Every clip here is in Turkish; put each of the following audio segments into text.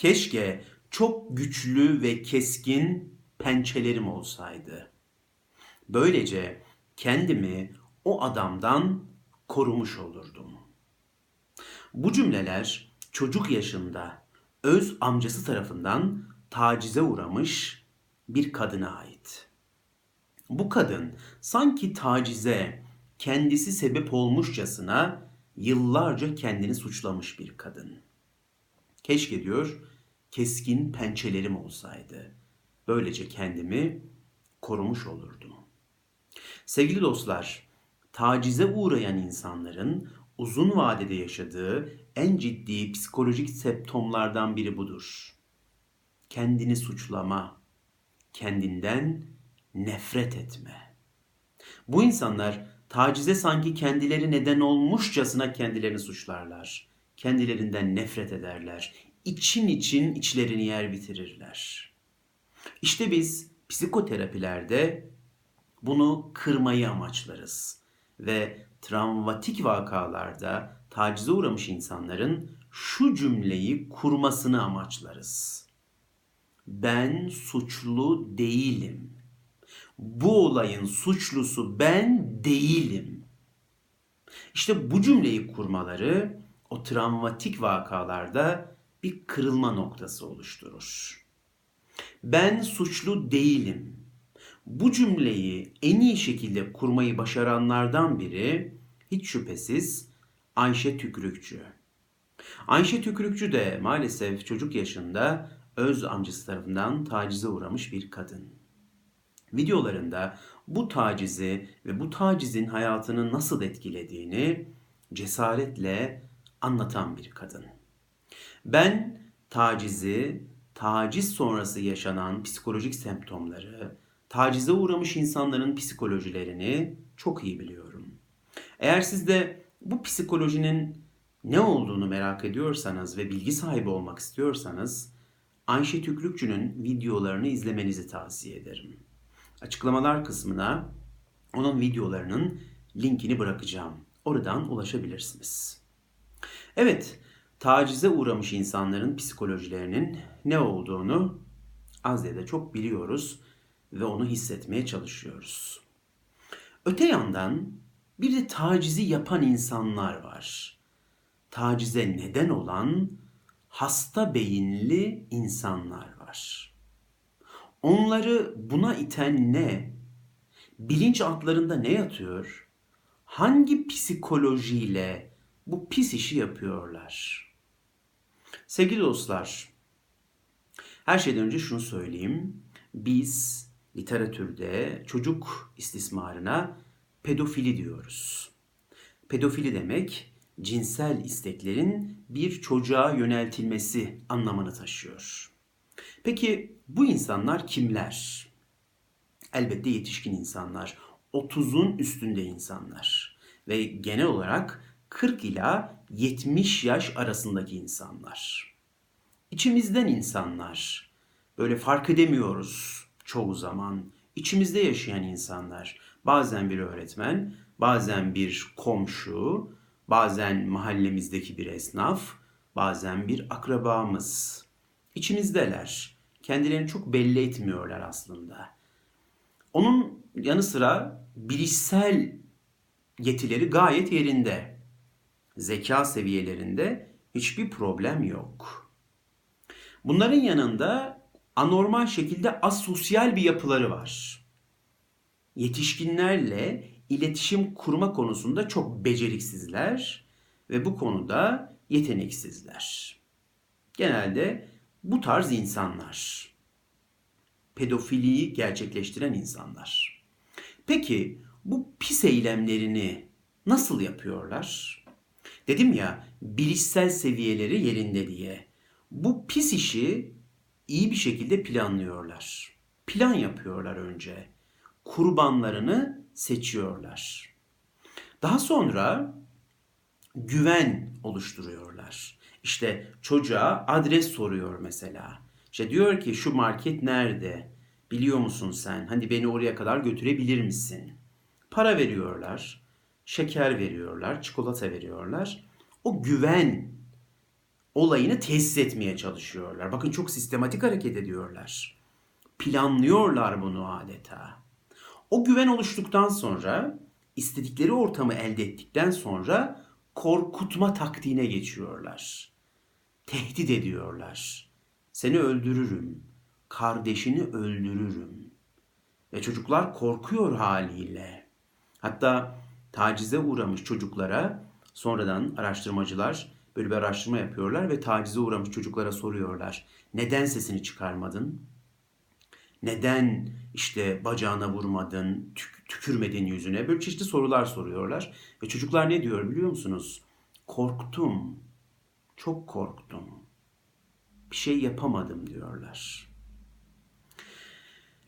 Keşke çok güçlü ve keskin pençelerim olsaydı. Böylece kendimi o adamdan korumuş olurdum. Bu cümleler çocuk yaşında öz amcası tarafından tacize uğramış bir kadına ait. Bu kadın sanki tacize kendisi sebep olmuşçasına yıllarca kendini suçlamış bir kadın. Keşke diyor keskin pençelerim olsaydı. Böylece kendimi korumuş olurdum. Sevgili dostlar, tacize uğrayan insanların uzun vadede yaşadığı en ciddi psikolojik septomlardan biri budur. Kendini suçlama, kendinden nefret etme. Bu insanlar tacize sanki kendileri neden olmuşçasına kendilerini suçlarlar. Kendilerinden nefret ederler. İçin için içlerini yer bitirirler. İşte biz psikoterapilerde bunu kırmayı amaçlarız ve travmatik vakalarda tacize uğramış insanların şu cümleyi kurmasını amaçlarız. Ben suçlu değilim. Bu olayın suçlusu ben değilim. İşte bu cümleyi kurmaları o travmatik vakalarda bir kırılma noktası oluşturur. Ben suçlu değilim. Bu cümleyi en iyi şekilde kurmayı başaranlardan biri hiç şüphesiz Ayşe Tükrükçü. Ayşe Tükrükçü de maalesef çocuk yaşında öz amcası tarafından tacize uğramış bir kadın. Videolarında bu tacizi ve bu tacizin hayatını nasıl etkilediğini cesaretle anlatan bir kadın. Ben tacizi, taciz sonrası yaşanan psikolojik semptomları, tacize uğramış insanların psikolojilerini çok iyi biliyorum. Eğer siz de bu psikolojinin ne olduğunu merak ediyorsanız ve bilgi sahibi olmak istiyorsanız Ayşe Tükrükçü'nün videolarını izlemenizi tavsiye ederim. Açıklamalar kısmına onun videolarının linkini bırakacağım. Oradan ulaşabilirsiniz. Evet, tacize uğramış insanların psikolojilerinin ne olduğunu az ya da çok biliyoruz ve onu hissetmeye çalışıyoruz. Öte yandan bir de tacizi yapan insanlar var. Tacize neden olan hasta beyinli insanlar var. Onları buna iten ne? Bilinç altlarında ne yatıyor? Hangi psikolojiyle bu pis işi yapıyorlar? Sevgili dostlar, her şeyden önce şunu söyleyeyim. Biz literatürde çocuk istismarına pedofili diyoruz. Pedofili demek cinsel isteklerin bir çocuğa yöneltilmesi anlamını taşıyor. Peki bu insanlar kimler? Elbette yetişkin insanlar, 30'un üstünde insanlar ve genel olarak 40 ila 70 yaş arasındaki insanlar. İçimizden insanlar. Böyle fark edemiyoruz çoğu zaman. İçimizde yaşayan insanlar. Bazen bir öğretmen, bazen bir komşu, bazen mahallemizdeki bir esnaf, bazen bir akrabamız. İçimizdeler. Kendilerini çok belli etmiyorlar aslında. Onun yanı sıra bilişsel yetileri gayet yerinde. Zeka seviyelerinde hiçbir problem yok. Bunların yanında anormal şekilde asosyal bir yapıları var. Yetişkinlerle iletişim kurma konusunda çok beceriksizler ve bu konuda yeteneksizler. Genelde bu tarz insanlar. Pedofiliyi gerçekleştiren insanlar. Peki bu pis eylemlerini nasıl yapıyorlar? Dedim ya bilişsel seviyeleri yerinde diye. Bu pis işi iyi bir şekilde planlıyorlar. Plan yapıyorlar önce. Kurbanlarını seçiyorlar. Daha sonra güven oluşturuyorlar. İşte çocuğa adres soruyor mesela. İşte diyor ki şu market nerede? Biliyor musun sen? Hani beni oraya kadar götürebilir misin? Para veriyorlar, şeker veriyorlar, çikolata veriyorlar. O güven olayını tesis etmeye çalışıyorlar. Bakın çok sistematik hareket ediyorlar. Planlıyorlar bunu adeta. O güven oluştuktan sonra, istedikleri ortamı elde ettikten sonra korkutma taktiğine geçiyorlar. Tehdit ediyorlar. Seni öldürürüm. Kardeşini öldürürüm. Ve çocuklar korkuyor haliyle. Hatta tacize uğramış çocuklara sonradan araştırmacılar böyle bir araştırma yapıyorlar ve tacize uğramış çocuklara soruyorlar. Neden sesini çıkarmadın? Neden işte bacağına vurmadın, tük- tükürmedin yüzüne? Böyle çeşitli sorular soruyorlar. Ve çocuklar ne diyor biliyor musunuz? Korktum. Çok korktum. Bir şey yapamadım diyorlar.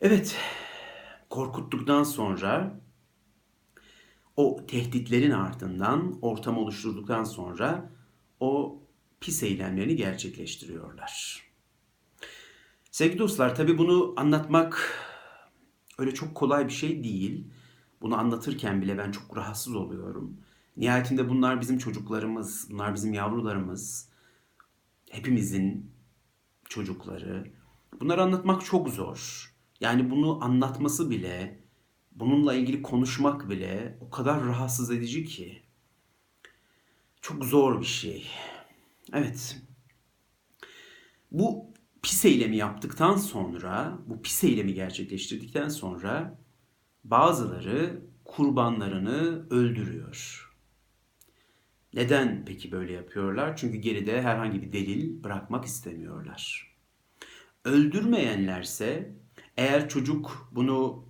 Evet, korkuttuktan sonra o tehditlerin ardından ortam oluşturduktan sonra o pis eylemlerini gerçekleştiriyorlar. Sevgili dostlar tabii bunu anlatmak öyle çok kolay bir şey değil. Bunu anlatırken bile ben çok rahatsız oluyorum. Nihayetinde bunlar bizim çocuklarımız, bunlar bizim yavrularımız. Hepimizin çocukları. Bunları anlatmak çok zor. Yani bunu anlatması bile, bununla ilgili konuşmak bile o kadar rahatsız edici ki. Çok zor bir şey. Evet. Bu pis eylemi yaptıktan sonra, bu pis eylemi gerçekleştirdikten sonra bazıları kurbanlarını öldürüyor. Neden peki böyle yapıyorlar? Çünkü geride herhangi bir delil bırakmak istemiyorlar. Öldürmeyenlerse eğer çocuk bunu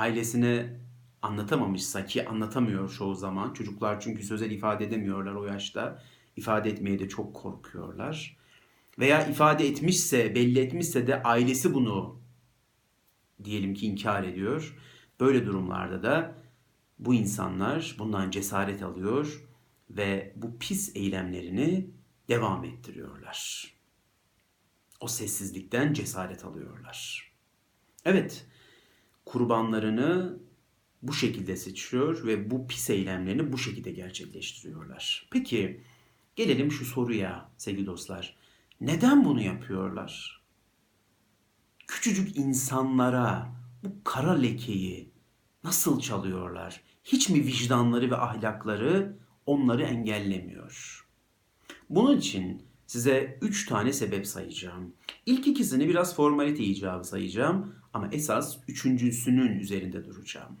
ailesine anlatamamışsa ki anlatamıyor çoğu zaman. Çocuklar çünkü sözel ifade edemiyorlar o yaşta. İfade etmeye de çok korkuyorlar. Veya ifade etmişse, belli etmişse de ailesi bunu diyelim ki inkar ediyor. Böyle durumlarda da bu insanlar bundan cesaret alıyor ve bu pis eylemlerini devam ettiriyorlar. O sessizlikten cesaret alıyorlar. Evet, kurbanlarını bu şekilde seçiyor ve bu pis eylemlerini bu şekilde gerçekleştiriyorlar. Peki gelelim şu soruya sevgili dostlar. Neden bunu yapıyorlar? Küçücük insanlara bu kara lekeyi nasıl çalıyorlar? Hiç mi vicdanları ve ahlakları onları engellemiyor? Bunun için size üç tane sebep sayacağım. İlk ikisini biraz formalite icabı sayacağım ama esas üçüncüsünün üzerinde duracağım.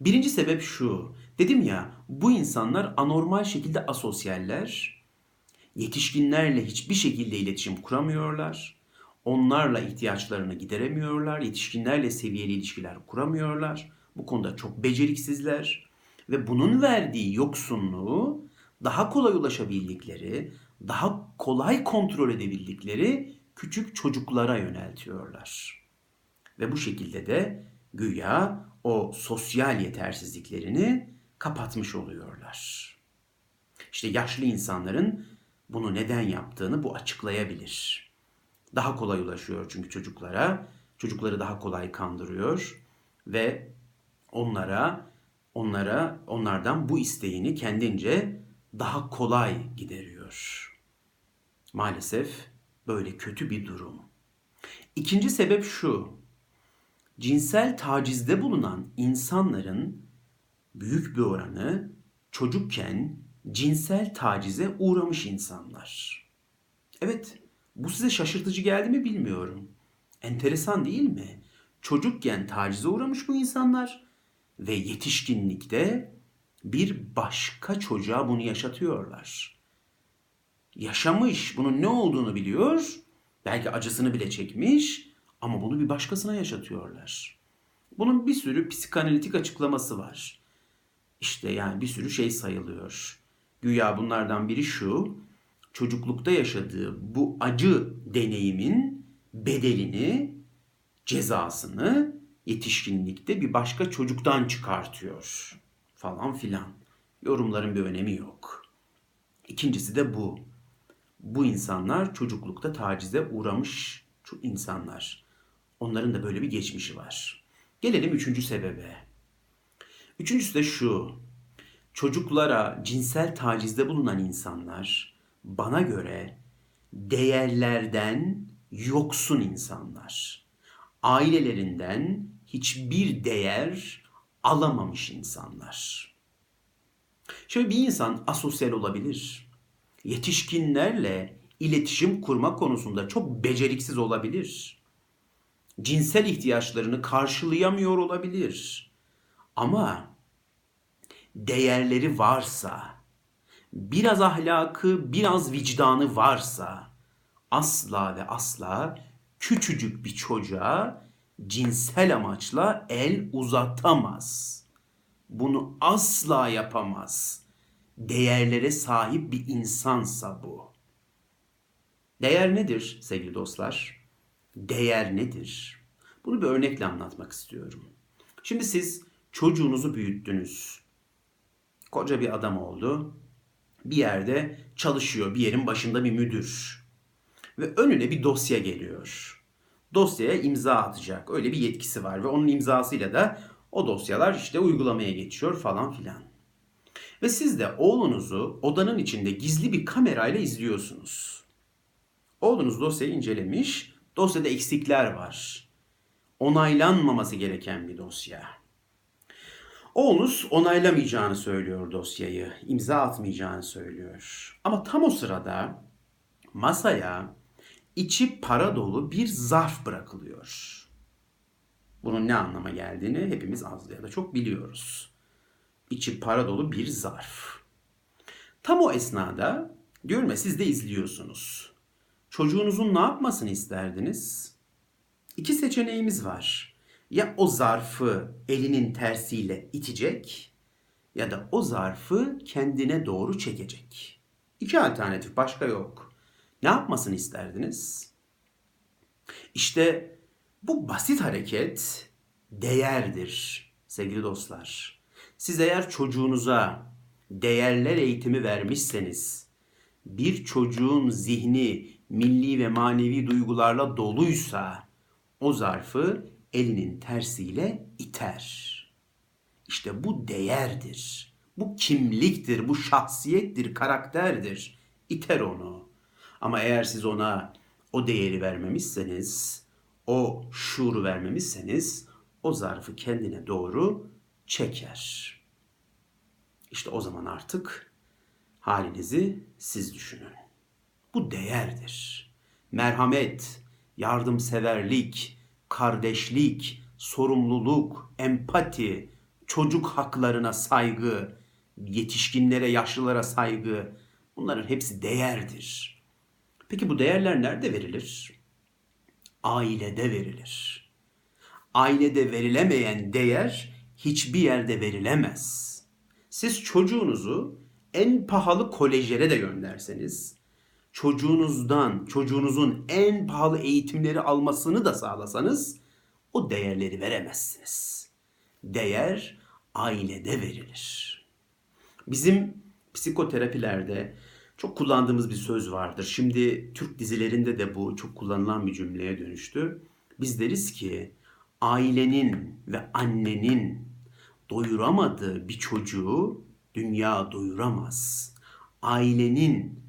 Birinci sebep şu. Dedim ya bu insanlar anormal şekilde asosyaller. Yetişkinlerle hiçbir şekilde iletişim kuramıyorlar. Onlarla ihtiyaçlarını gideremiyorlar. Yetişkinlerle seviyeli ilişkiler kuramıyorlar. Bu konuda çok beceriksizler. Ve bunun verdiği yoksunluğu daha kolay ulaşabildikleri, daha kolay kontrol edebildikleri küçük çocuklara yöneltiyorlar. Ve bu şekilde de güya o sosyal yetersizliklerini kapatmış oluyorlar. İşte yaşlı insanların bunu neden yaptığını bu açıklayabilir. Daha kolay ulaşıyor çünkü çocuklara. Çocukları daha kolay kandırıyor ve onlara onlara onlardan bu isteğini kendince daha kolay gideriyor. Maalesef böyle kötü bir durum. İkinci sebep şu. Cinsel tacizde bulunan insanların büyük bir oranı çocukken cinsel tacize uğramış insanlar. Evet, bu size şaşırtıcı geldi mi bilmiyorum. Enteresan değil mi? Çocukken tacize uğramış bu insanlar ve yetişkinlikte bir başka çocuğa bunu yaşatıyorlar. Yaşamış, bunun ne olduğunu biliyor, belki acısını bile çekmiş ama bunu bir başkasına yaşatıyorlar. Bunun bir sürü psikanalitik açıklaması var. İşte yani bir sürü şey sayılıyor. Güya bunlardan biri şu, çocuklukta yaşadığı bu acı deneyimin bedelini, cezasını yetişkinlikte bir başka çocuktan çıkartıyor falan filan. Yorumların bir önemi yok. İkincisi de bu. Bu insanlar çocuklukta tacize uğramış insanlar. Onların da böyle bir geçmişi var. Gelelim üçüncü sebebe. Üçüncüsü de şu. Çocuklara cinsel tacizde bulunan insanlar bana göre değerlerden yoksun insanlar. Ailelerinden hiçbir değer alamamış insanlar. Şöyle bir insan asosyal olabilir. Yetişkinlerle iletişim kurma konusunda çok beceriksiz olabilir. Cinsel ihtiyaçlarını karşılayamıyor olabilir. Ama değerleri varsa, biraz ahlakı, biraz vicdanı varsa asla ve asla küçücük bir çocuğa cinsel amaçla el uzatamaz. Bunu asla yapamaz. Değerlere sahip bir insansa bu. Değer nedir sevgili dostlar? Değer nedir? Bunu bir örnekle anlatmak istiyorum. Şimdi siz çocuğunuzu büyüttünüz. Koca bir adam oldu. Bir yerde çalışıyor, bir yerin başında bir müdür. Ve önüne bir dosya geliyor. Dosyaya imza atacak. Öyle bir yetkisi var ve onun imzasıyla da o dosyalar işte uygulamaya geçiyor falan filan. Ve siz de oğlunuzu odanın içinde gizli bir kamerayla izliyorsunuz. Oğlunuz dosyayı incelemiş. Dosyada eksikler var. Onaylanmaması gereken bir dosya. Oğlunuz onaylamayacağını söylüyor dosyayı, imza atmayacağını söylüyor. Ama tam o sırada masaya içi para dolu bir zarf bırakılıyor. Bunun ne anlama geldiğini hepimiz az ya da çok biliyoruz. İçi para dolu bir zarf. Tam o esnada diyorum ya siz de izliyorsunuz. Çocuğunuzun ne yapmasını isterdiniz? İki seçeneğimiz var. Ya o zarfı elinin tersiyle itecek ya da o zarfı kendine doğru çekecek. İki alternatif başka yok. Ne yapmasını isterdiniz? İşte bu basit hareket değerdir sevgili dostlar. Siz eğer çocuğunuza değerler eğitimi vermişseniz, bir çocuğun zihni milli ve manevi duygularla doluysa o zarfı elinin tersiyle iter. İşte bu değerdir. Bu kimliktir, bu şahsiyettir, karakterdir. İter onu. Ama eğer siz ona o değeri vermemişseniz, o şuuru vermemişseniz o zarfı kendine doğru çeker. İşte o zaman artık halinizi siz düşünün. Bu değerdir. Merhamet, yardımseverlik, kardeşlik, sorumluluk, empati, çocuk haklarına saygı, yetişkinlere, yaşlılara saygı bunların hepsi değerdir. Peki bu değerler nerede verilir? Ailede verilir. Ailede verilemeyen değer hiçbir yerde verilemez. Siz çocuğunuzu en pahalı kolejlere de gönderseniz, çocuğunuzdan, çocuğunuzun en pahalı eğitimleri almasını da sağlasanız o değerleri veremezsiniz. Değer ailede verilir. Bizim psikoterapilerde çok kullandığımız bir söz vardır. Şimdi Türk dizilerinde de bu çok kullanılan bir cümleye dönüştü. Biz deriz ki ailenin ve annenin doyuramadığı bir çocuğu dünya doyuramaz. Ailenin,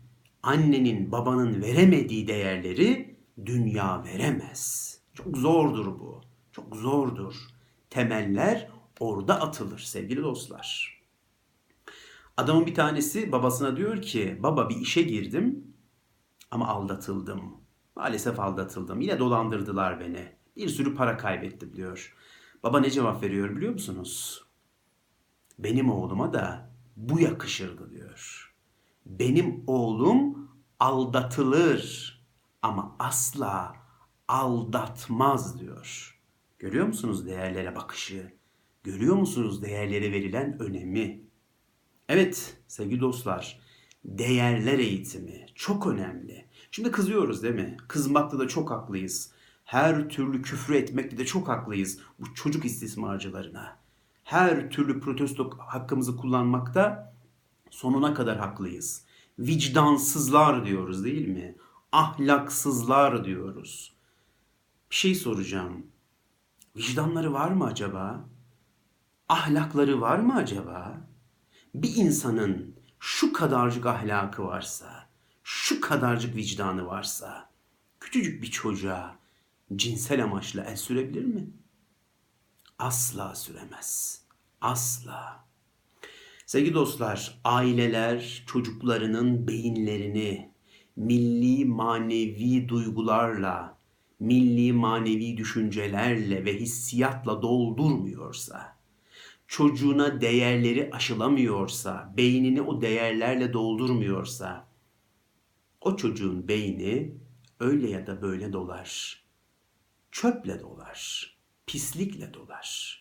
annenin, babanın veremediği değerleri dünya veremez. Çok zordur bu. Çok zordur. Temeller orada atılır sevgili dostlar. Adamın bir tanesi babasına diyor ki baba bir işe girdim ama aldatıldım. Maalesef aldatıldım. Yine dolandırdılar beni. Bir sürü para kaybettim diyor. Baba ne cevap veriyor biliyor musunuz? Benim oğluma da bu yakışırdı diyor. Benim oğlum aldatılır ama asla aldatmaz diyor. Görüyor musunuz değerlere bakışı? Görüyor musunuz değerlere verilen önemi? Evet sevgili dostlar, değerler eğitimi çok önemli. Şimdi kızıyoruz değil mi? Kızmakta da çok haklıyız. Her türlü küfür etmekte de çok haklıyız bu çocuk istismarcılarına. Her türlü protesto hakkımızı kullanmakta sonuna kadar haklıyız. Vicdansızlar diyoruz değil mi? Ahlaksızlar diyoruz. Bir şey soracağım. Vicdanları var mı acaba? Ahlakları var mı acaba? bir insanın şu kadarcık ahlakı varsa, şu kadarcık vicdanı varsa küçücük bir çocuğa cinsel amaçla el sürebilir mi? Asla süremez. Asla. Sevgili dostlar, aileler çocuklarının beyinlerini milli manevi duygularla, milli manevi düşüncelerle ve hissiyatla doldurmuyorsa, çocuğuna değerleri aşılamıyorsa, beynini o değerlerle doldurmuyorsa, o çocuğun beyni öyle ya da böyle dolar. Çöple dolar, pislikle dolar.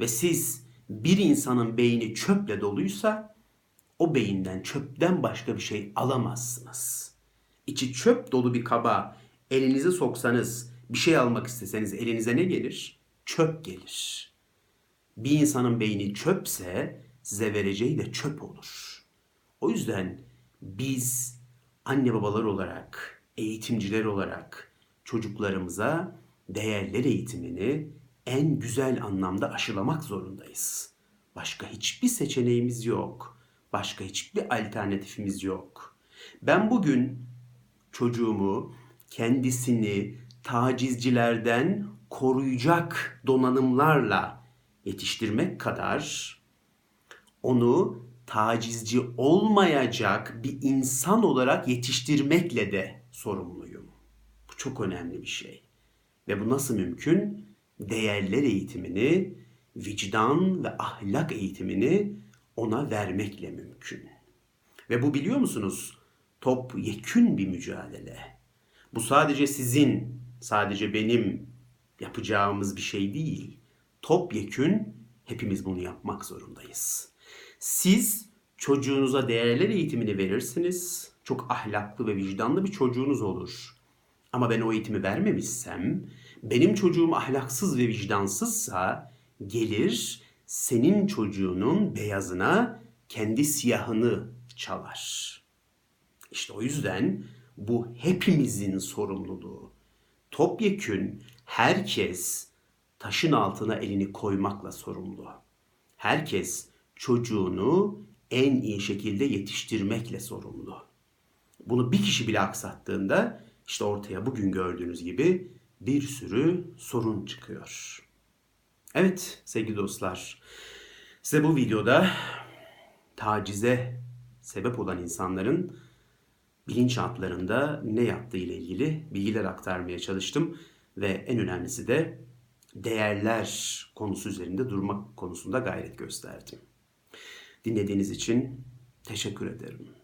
Ve siz bir insanın beyni çöple doluysa o beyinden çöpten başka bir şey alamazsınız. İçi çöp dolu bir kaba elinizi soksanız, bir şey almak isteseniz elinize ne gelir? Çöp gelir. Bir insanın beyni çöpse size vereceği de çöp olur. O yüzden biz anne babalar olarak, eğitimciler olarak çocuklarımıza değerler eğitimini en güzel anlamda aşılamak zorundayız. Başka hiçbir seçeneğimiz yok. Başka hiçbir alternatifimiz yok. Ben bugün çocuğumu kendisini tacizcilerden koruyacak donanımlarla yetiştirmek kadar onu tacizci olmayacak bir insan olarak yetiştirmekle de sorumluyum. Bu çok önemli bir şey. Ve bu nasıl mümkün? Değerler eğitimini, vicdan ve ahlak eğitimini ona vermekle mümkün. Ve bu biliyor musunuz? Top yekün bir mücadele. Bu sadece sizin, sadece benim yapacağımız bir şey değil. Top yekün hepimiz bunu yapmak zorundayız. Siz çocuğunuza değerler eğitimini verirsiniz. Çok ahlaklı ve vicdanlı bir çocuğunuz olur. Ama ben o eğitimi vermemişsem, benim çocuğum ahlaksız ve vicdansızsa gelir senin çocuğunun beyazına kendi siyahını çalar. İşte o yüzden bu hepimizin sorumluluğu. Topyekün herkes taşın altına elini koymakla sorumlu. Herkes çocuğunu en iyi şekilde yetiştirmekle sorumlu. Bunu bir kişi bile aksattığında işte ortaya bugün gördüğünüz gibi bir sürü sorun çıkıyor. Evet sevgili dostlar, size bu videoda tacize sebep olan insanların bilinçaltlarında ne yaptığı ile ilgili bilgiler aktarmaya çalıştım ve en önemlisi de değerler konusu üzerinde durmak konusunda gayret gösterdim. Dinlediğiniz için teşekkür ederim.